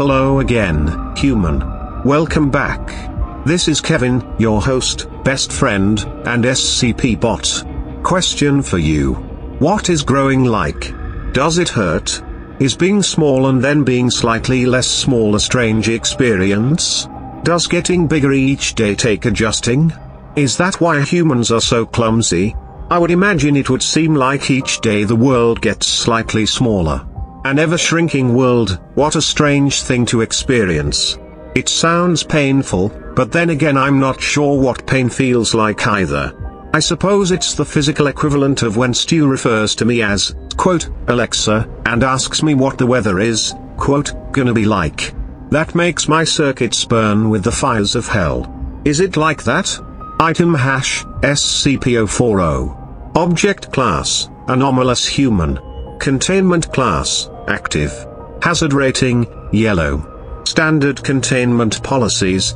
Hello again, human. Welcome back. This is Kevin, your host, best friend, and SCP bot. Question for you. What is growing like? Does it hurt? Is being small and then being slightly less small a strange experience? Does getting bigger each day take adjusting? Is that why humans are so clumsy? I would imagine it would seem like each day the world gets slightly smaller. An ever shrinking world, what a strange thing to experience. It sounds painful, but then again I'm not sure what pain feels like either. I suppose it's the physical equivalent of when Stu refers to me as, quote, Alexa, and asks me what the weather is, quote, gonna be like. That makes my circuits burn with the fires of hell. Is it like that? Item hash, SCP-040. Object class, anomalous human. Containment class, active. Hazard rating, yellow. Standard containment policies.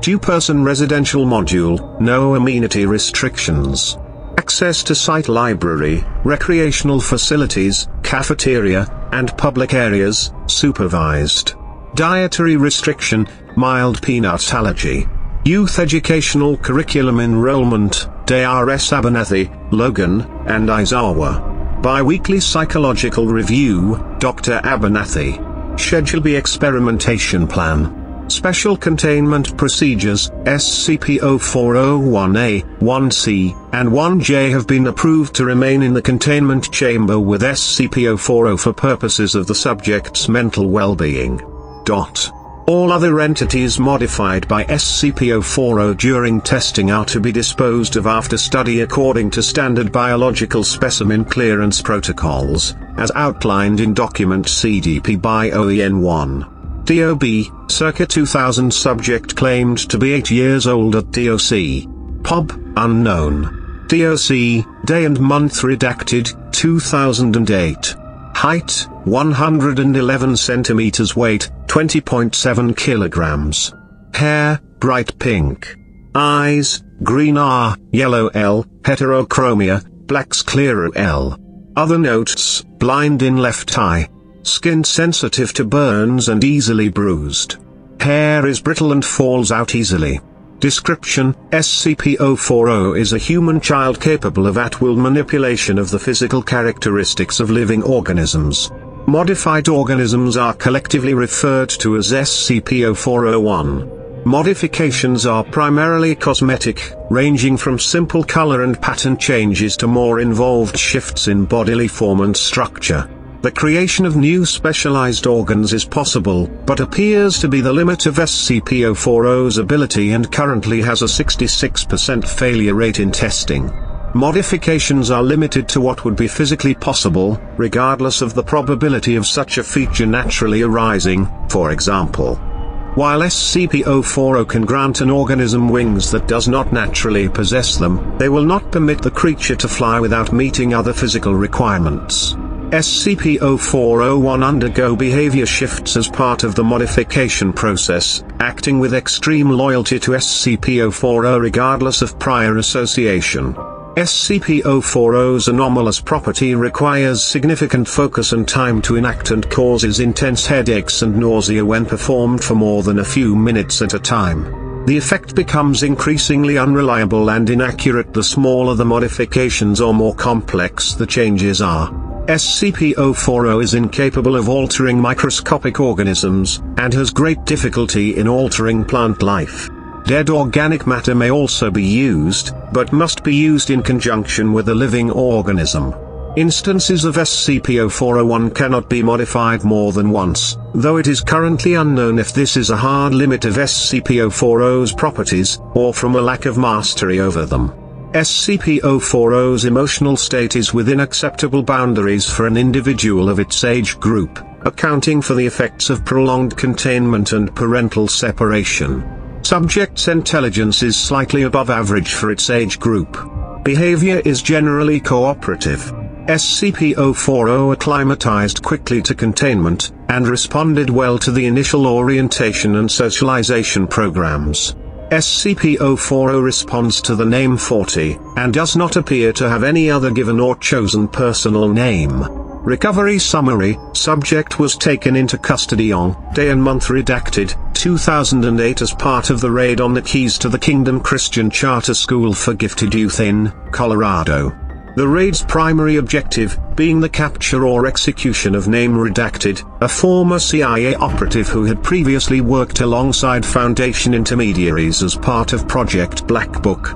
Two-person residential module, no amenity restrictions. Access to site library, recreational facilities, cafeteria, and public areas, supervised. Dietary restriction, mild peanut allergy. Youth Educational Curriculum Enrollment, DRS Abernathy, Logan, and Aizawa. Bi-weekly Psychological Review, Dr. Abernathy. Schedule B Experimentation Plan. Special Containment Procedures, SCP-0401-A, 1-C, and 1-J have been approved to remain in the containment chamber with SCP-040 for purposes of the subject's mental well-being. Dot. All other entities modified by SCP-040 during testing are to be disposed of after study according to standard biological specimen clearance protocols, as outlined in document CDP by OEN1. DOB, circa 2000 subject claimed to be 8 years old at DOC. POB, unknown. DOC, day and month redacted, 2008. Height, 111 centimeters weight, 20.7 kilograms. Hair, bright pink. Eyes, green R, yellow L, heterochromia, blacks sclera L. Other notes, blind in left eye. Skin sensitive to burns and easily bruised. Hair is brittle and falls out easily. Description, SCP-040 is a human child capable of at-will manipulation of the physical characteristics of living organisms. Modified organisms are collectively referred to as SCP-0401. Modifications are primarily cosmetic, ranging from simple color and pattern changes to more involved shifts in bodily form and structure. The creation of new specialized organs is possible, but appears to be the limit of SCP-040's ability and currently has a 66% failure rate in testing. Modifications are limited to what would be physically possible, regardless of the probability of such a feature naturally arising, for example. While SCP-040 can grant an organism wings that does not naturally possess them, they will not permit the creature to fly without meeting other physical requirements. SCP-0401 undergo behavior shifts as part of the modification process, acting with extreme loyalty to SCP-040 regardless of prior association. SCP-040's anomalous property requires significant focus and time to enact and causes intense headaches and nausea when performed for more than a few minutes at a time. The effect becomes increasingly unreliable and inaccurate the smaller the modifications or more complex the changes are. SCP-040 is incapable of altering microscopic organisms, and has great difficulty in altering plant life. Dead organic matter may also be used, but must be used in conjunction with a living organism. Instances of SCP-0401 cannot be modified more than once, though it is currently unknown if this is a hard limit of SCP-040's properties, or from a lack of mastery over them. SCP-040's emotional state is within acceptable boundaries for an individual of its age group, accounting for the effects of prolonged containment and parental separation. Subject's intelligence is slightly above average for its age group. Behavior is generally cooperative. SCP-040 acclimatized quickly to containment, and responded well to the initial orientation and socialization programs. SCP-040 responds to the name 40, and does not appear to have any other given or chosen personal name. Recovery summary, subject was taken into custody on, day and month redacted, 2008 as part of the raid on the keys to the Kingdom Christian Charter School for Gifted Youth in, Colorado. The raid's primary objective, being the capture or execution of name redacted, a former CIA operative who had previously worked alongside Foundation intermediaries as part of Project Black Book.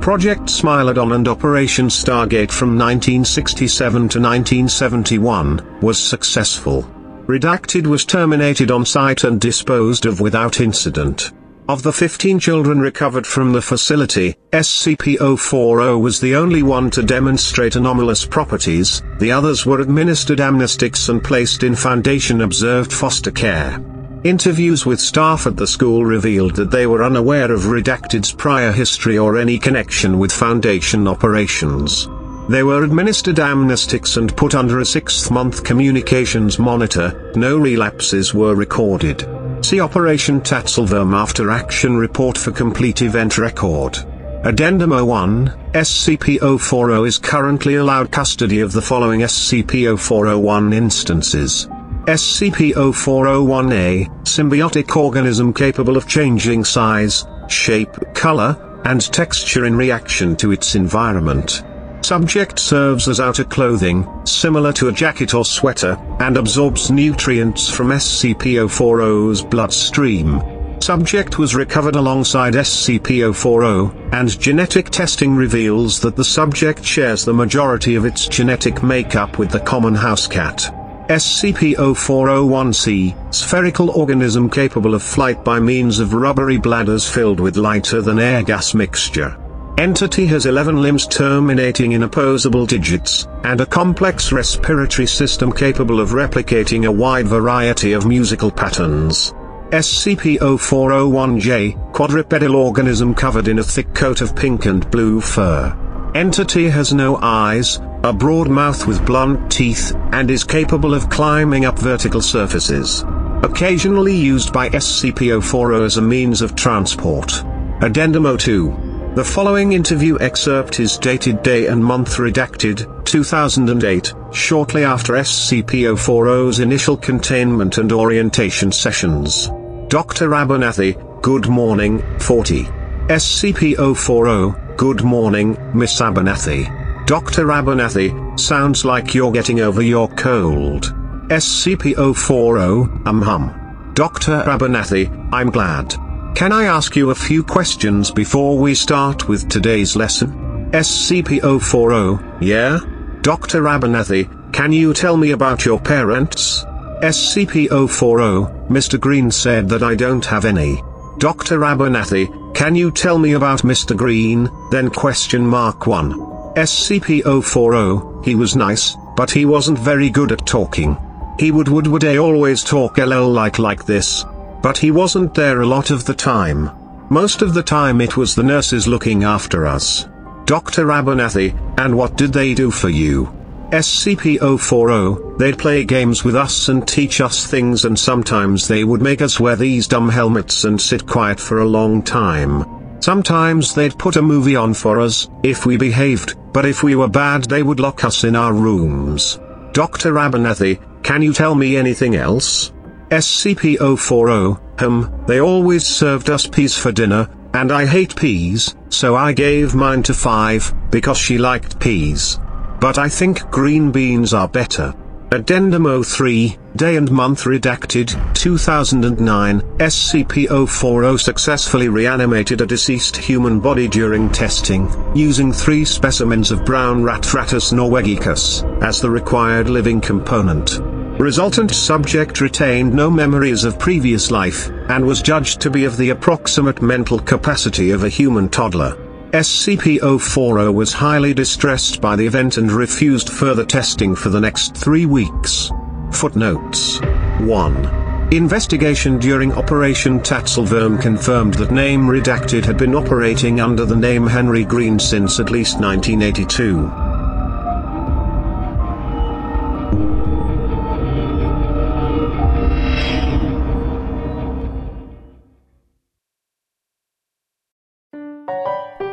Project Smilodon and Operation Stargate from 1967 to 1971 was successful. Redacted was terminated on site and disposed of without incident. Of the 15 children recovered from the facility, SCP-040 was the only one to demonstrate anomalous properties, the others were administered amnestics and placed in Foundation-observed foster care. Interviews with staff at the school revealed that they were unaware of Redacted's prior history or any connection with Foundation operations. They were administered amnestics and put under a six-month communications monitor, no relapses were recorded. See Operation Tatzelworm After Action Report for complete event record. Addendum 01, SCP-040 is currently allowed custody of the following SCP-0401 instances. SCP-0401-A, symbiotic organism capable of changing size, shape, color, and texture in reaction to its environment. Subject serves as outer clothing, similar to a jacket or sweater, and absorbs nutrients from SCP-040's bloodstream. Subject was recovered alongside SCP-040, and genetic testing reveals that the subject shares the majority of its genetic makeup with the common house cat. SCP-0401-C, spherical organism capable of flight by means of rubbery bladders filled with lighter than air gas mixture. Entity has 11 limbs terminating in opposable digits, and a complex respiratory system capable of replicating a wide variety of musical patterns. SCP-0401-J, quadrupedal organism covered in a thick coat of pink and blue fur. Entity has no eyes, a broad mouth with blunt teeth, and is capable of climbing up vertical surfaces. Occasionally used by SCP-040 as a means of transport. Addendum 02. The following interview excerpt is dated day and month redacted, 2008, shortly after SCP-040's initial containment and orientation sessions. Dr. Abernathy, good morning, 40. SCP-040, good morning, Miss Abernathy. Dr. Abernathy, sounds like you're getting over your cold. SCP-040, um hum. Dr. Abernathy, I'm glad. Can I ask you a few questions before we start with today's lesson? SCP-040, yeah? Dr. Abernathy, can you tell me about your parents? SCP-040, Mr. Green said that I don't have any. Dr. Abernathy, can you tell me about Mr. Green, then question mark 1. SCP-040, he was nice, but he wasn't very good at talking. He would would would a always talk lol like like this. But he wasn't there a lot of the time. Most of the time it was the nurses looking after us. Dr. Abernathy, and what did they do for you? SCP-040, they'd play games with us and teach us things and sometimes they would make us wear these dumb helmets and sit quiet for a long time. Sometimes they'd put a movie on for us, if we behaved, but if we were bad they would lock us in our rooms. Dr. Abernathy, can you tell me anything else? SCP-040, hmm, they always served us peas for dinner, and I hate peas, so I gave mine to 5, because she liked peas. But I think green beans are better. Addendum 03, Day and Month Redacted, 2009, SCP-040 successfully reanimated a deceased human body during testing, using three specimens of brown rat Rattus norvegicus, as the required living component. Resultant subject retained no memories of previous life, and was judged to be of the approximate mental capacity of a human toddler. SCP-040 was highly distressed by the event and refused further testing for the next three weeks. Footnotes 1. Investigation during Operation Tatzelworm confirmed that Name Redacted had been operating under the name Henry Green since at least 1982.